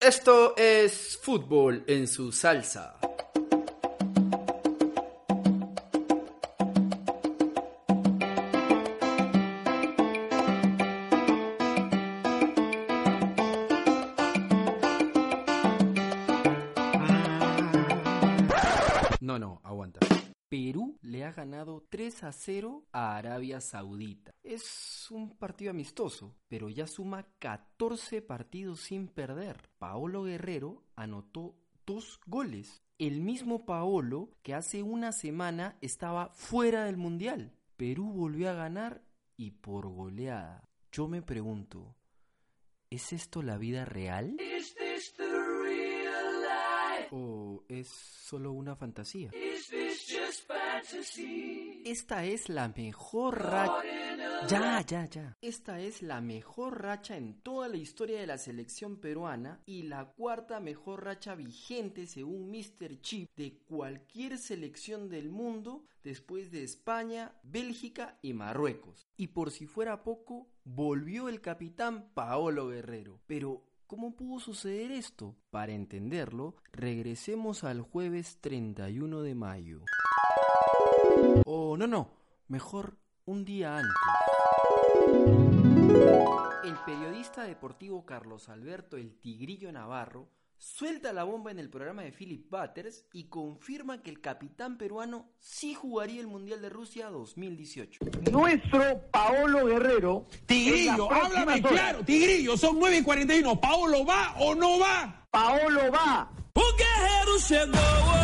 Esto es fútbol en su salsa. No, no, aguanta. Perú ha ganado 3 a 0 a Arabia Saudita. Es un partido amistoso, pero ya suma 14 partidos sin perder. Paolo Guerrero anotó dos goles. El mismo Paolo que hace una semana estaba fuera del Mundial. Perú volvió a ganar y por goleada. Yo me pregunto, ¿es esto la vida real? ¿O es solo una fantasía? Esta es la mejor racha. Ya, ya, ya. Esta es la mejor racha en toda la historia de la selección peruana y la cuarta mejor racha vigente según Mr. Chip de cualquier selección del mundo después de España, Bélgica y Marruecos. Y por si fuera poco, volvió el capitán Paolo Guerrero. Pero ¿Cómo pudo suceder esto? Para entenderlo, regresemos al jueves 31 de mayo. O no, no, mejor un día antes. El periodista deportivo Carlos Alberto El Tigrillo Navarro suelta la bomba en el programa de Philip Butters y confirma que el capitán peruano sí jugaría el Mundial de Rusia 2018. Nuestro Paolo Guerrero. Tigrillo, háblame horas, claro, Tigrillo, son 9 y 41. ¿Paolo va o no va? Paolo va.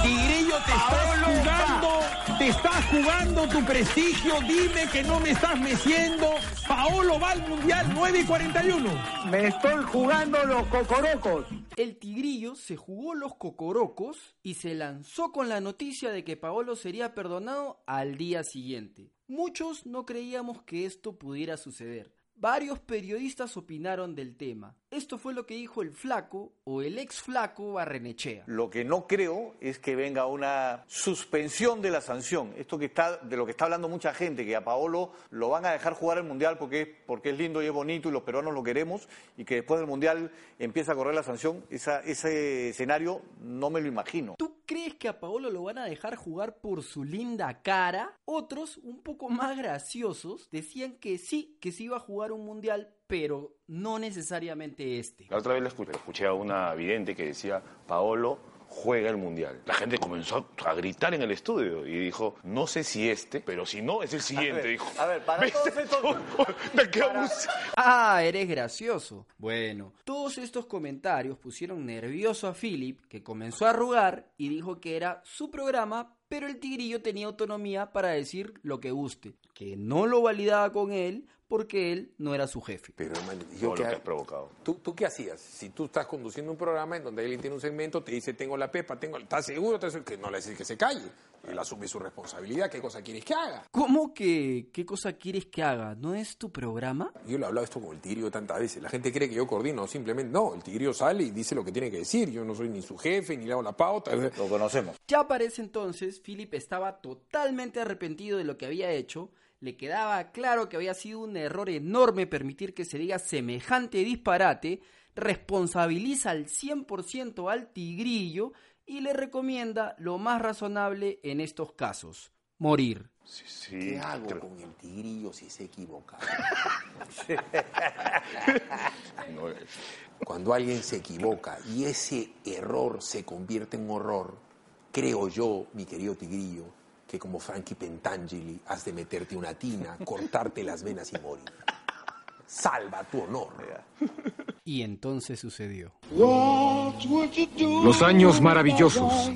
Tigrillo, te estás jugando, te estás jugando tu prestigio. Dime que no me estás meciendo. Paolo va al Mundial 9 y 41. Me estoy jugando los cocorocos. El Tigrillo se jugó los cocorocos y se lanzó con la noticia de que Paolo sería perdonado al día siguiente. Muchos no creíamos que esto pudiera suceder. Varios periodistas opinaron del tema. Esto fue lo que dijo el flaco o el ex flaco Barrenechea. Lo que no creo es que venga una suspensión de la sanción. Esto que está, de lo que está hablando mucha gente, que a Paolo lo van a dejar jugar el Mundial porque, es- porque es lindo y es bonito y los peruanos lo queremos, y que después del Mundial empieza a correr la sanción. Esa- ese escenario no me lo imagino. ¿Tú crees que a Paolo lo van a dejar jugar por su linda cara? Otros, un poco más graciosos, decían que sí, que se iba a jugar un mundial, pero no necesariamente este. La otra vez le escuché, escuché a una vidente que decía, Paolo juega el Mundial. La gente comenzó a gritar en el estudio y dijo, no sé si este, pero si no, es el siguiente. ver, dijo. a ver, para todos estos- Me quedo para- Ah, eres gracioso. Bueno, todos estos comentarios pusieron nervioso a Philip, que comenzó a arrugar y dijo que era su programa, pero el tigrillo tenía autonomía para decir lo que guste, que no lo validaba con él porque él no era su jefe. Pero, hermano, Todo yo lo qué que ha- has provocado. ¿Tú, ¿Tú qué hacías? Si tú estás conduciendo un programa en donde alguien tiene un segmento, te dice, tengo la pepa, tengo... ¿Estás seguro? ¿Estás seguro? Que no le dices que se calle. Él asume su responsabilidad. ¿Qué cosa quieres que haga? ¿Cómo que qué cosa quieres que haga? ¿No es tu programa? Yo le he hablado esto con el tigrillo tantas veces. La gente cree que yo coordino. Simplemente no. El tigrillo sale y dice lo que tiene que decir. Yo no soy ni su jefe, ni le hago la pauta. Lo conocemos. Ya para ese entonces, Philip estaba totalmente arrepentido de lo que había hecho. Le quedaba claro que había sido un error enorme permitir que se diga semejante disparate. Responsabiliza al 100% al tigrillo y le recomienda lo más razonable en estos casos: morir. Sí, sí, ¿Qué hago con el tigrillo si se equivoca? no, eh, Cuando alguien se equivoca y ese error se convierte en horror, creo yo, mi querido tigrillo, que como Frankie Pentangeli has de meterte una tina, cortarte las venas y morir. Salva tu honor. Y entonces sucedió. Los años maravillosos.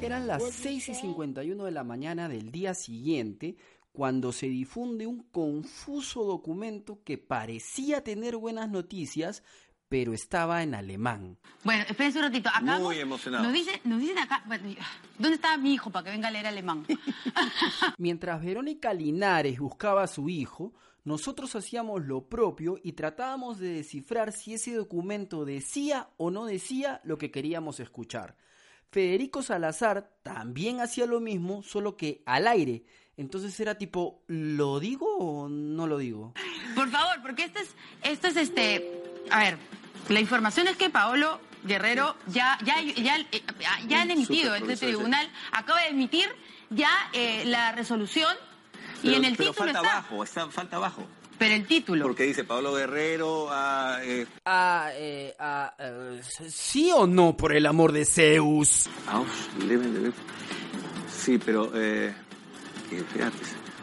Eran las 6 y 51 de la mañana del día siguiente cuando se difunde un confuso documento que parecía tener buenas noticias, pero estaba en alemán. Bueno, espérense un ratito. Acá Muy emocionado. Nos dicen, nos dicen acá, bueno, ¿dónde está mi hijo para que venga a leer alemán? Mientras Verónica Linares buscaba a su hijo, nosotros hacíamos lo propio y tratábamos de descifrar si ese documento decía o no decía lo que queríamos escuchar. Federico Salazar también hacía lo mismo, solo que al aire. Entonces era tipo, ¿lo digo o no lo digo? Por favor, porque esto es, esto es este, a ver, la información es que Paolo Guerrero ya, ya, ya, ya han emitido, este tribunal acaba de emitir ya eh, la resolución y en el pero título falta está, abajo, está, falta abajo. pero el título. Porque dice Pablo Guerrero, ah, eh, Ah, eh, ah, eh, ¿Sí o no, por el amor de Zeus? Ausleben de- Sí, pero eh, eh, fíjate.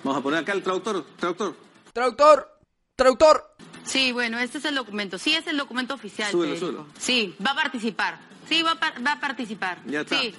Vamos a poner acá el traductor, traductor. Traductor, traductor. Sí, bueno, este es el documento. Sí, es el documento oficial. Súbelo, súbelo. Sí, va a participar. Sí, va a, par- va a participar. Ya está. Sí,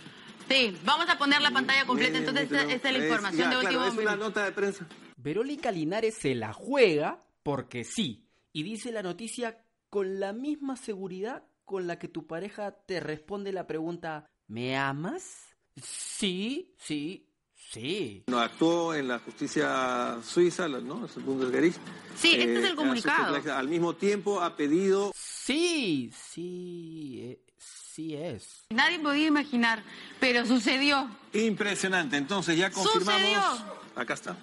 sí. Vamos a poner la pantalla completa. Bien, Entonces, esta, esta es la es- información ya, de último claro, es una nota de prensa. Verónica Linares se la juega porque sí. Y dice la noticia con la misma seguridad con la que tu pareja te responde la pregunta ¿Me amas? Sí, sí, sí. No, actuó en la justicia suiza, ¿no? Es el Bundesgericht. Sí, este es el ha comunicado. Al mismo tiempo ha pedido Sí, sí, eh, sí es. Nadie podía imaginar, pero sucedió. Impresionante. Entonces ya confirmamos. Sucedió. Acá está.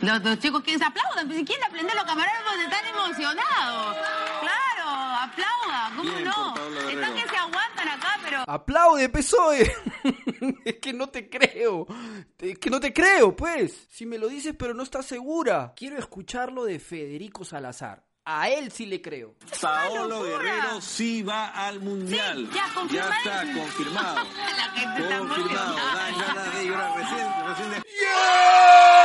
Los, los chicos que se aplaudan, pues si quieren aprender los camareros porque están emocionados. Claro, aplaudan, ¿cómo Bien no? Están que se aguantan acá, pero ¡Aplaude, PSOE! es que no te creo. Es que no te creo, pues. Si me lo dices pero no estás segura. Quiero escucharlo de Federico Salazar. A él sí le creo. Paolo! Guerrero sí va al mundial. Sí, ya, Ya está confirmado. la gente está confirmado. de. Recién, recién de- ¡Yeah!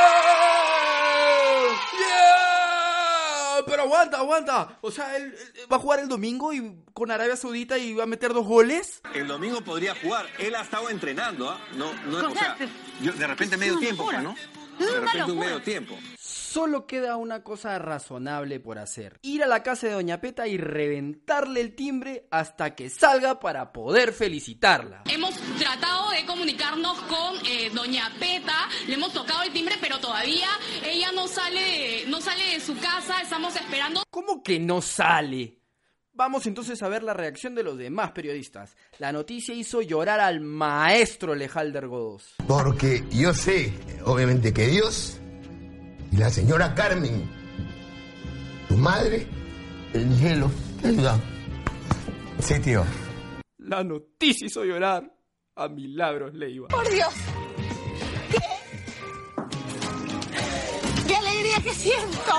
Pero aguanta, aguanta. O sea, él, él va a jugar el domingo y con Arabia Saudita y va a meter dos goles. El domingo podría jugar. Él ha estado entrenando, ¿ah? No, no, o sea, Correcto. yo- de repente medio tiempo, pues, ¿no? De repente un medio tiempo. Solo queda una cosa razonable por hacer. Ir a la casa de Doña Peta y reventarle el timbre hasta que salga para poder felicitarla. Hemos tratado de comunicarnos con eh, Doña Peta, le hemos tocado el timbre, pero todavía ella no sale, de- no sale de su casa, estamos esperando. ¿Cómo que no sale? Vamos entonces a ver la reacción de los demás periodistas. La noticia hizo llorar al maestro Lejalder Godós. Porque yo sé, obviamente, que Dios y la señora Carmen, tu madre, el cielo, te ayudan. Sí, tío. La noticia hizo llorar a Milagros Leiva. Por Dios. ¿Qué? ¡Qué alegría que siento!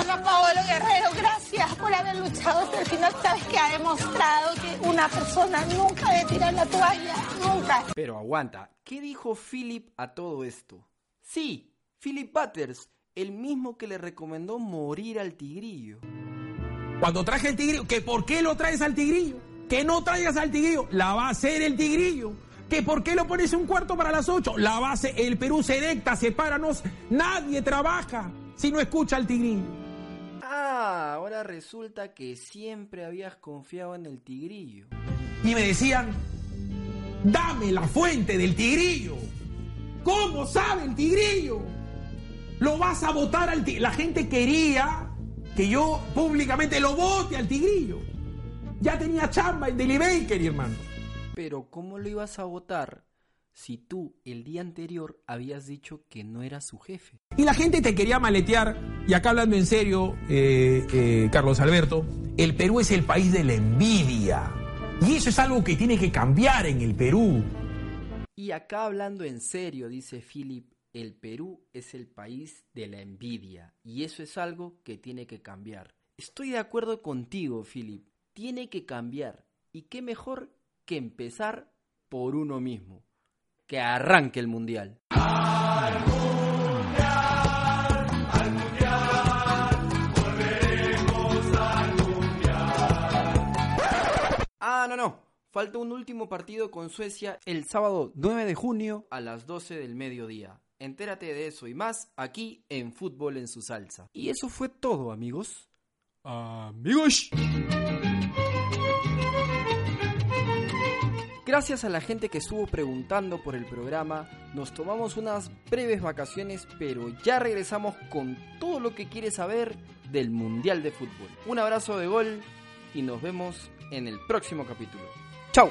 Hola Paolo Guerrero, gracias por haber luchado hasta el final. Sabes que ha demostrado que una persona nunca debe tirar la toalla, nunca. Pero aguanta, ¿qué dijo Philip a todo esto? Sí, Philip Butters, el mismo que le recomendó morir al tigrillo. Cuando traje el tigrillo, que por qué lo traes al tigrillo, que no traigas al tigrillo, la va a hacer el tigrillo. Que por qué lo pones un cuarto para las ocho, la va a hacer el Perú se decta, sepáranos, nadie trabaja si no escucha al tigrillo. Ah, ahora resulta que siempre habías confiado en el tigrillo. Y me decían, dame la fuente del tigrillo. ¿Cómo sabe el tigrillo? Lo vas a votar al tigrillo. La gente quería que yo públicamente lo vote al tigrillo. Ya tenía chamba en Daily Baker, hermano. Pero ¿cómo lo ibas a votar si tú el día anterior habías dicho que no eras su jefe? Y la gente te quería maletear. Y acá hablando en serio, eh, eh, Carlos Alberto, el Perú es el país de la envidia. Y eso es algo que tiene que cambiar en el Perú. Y acá hablando en serio, dice Philip, el Perú es el país de la envidia. Y eso es algo que tiene que cambiar. Estoy de acuerdo contigo, Philip. Tiene que cambiar. Y qué mejor que empezar por uno mismo. Que arranque el mundial. Ah, no, no. Falta un último partido con Suecia el sábado 9 de junio a las 12 del mediodía. Entérate de eso y más aquí en Fútbol en su salsa. Y eso fue todo, amigos. amigos. Gracias a la gente que estuvo preguntando por el programa, nos tomamos unas breves vacaciones, pero ya regresamos con todo lo que quieres saber del Mundial de Fútbol. Un abrazo de gol y nos vemos en el próximo capítulo. ¡Chao!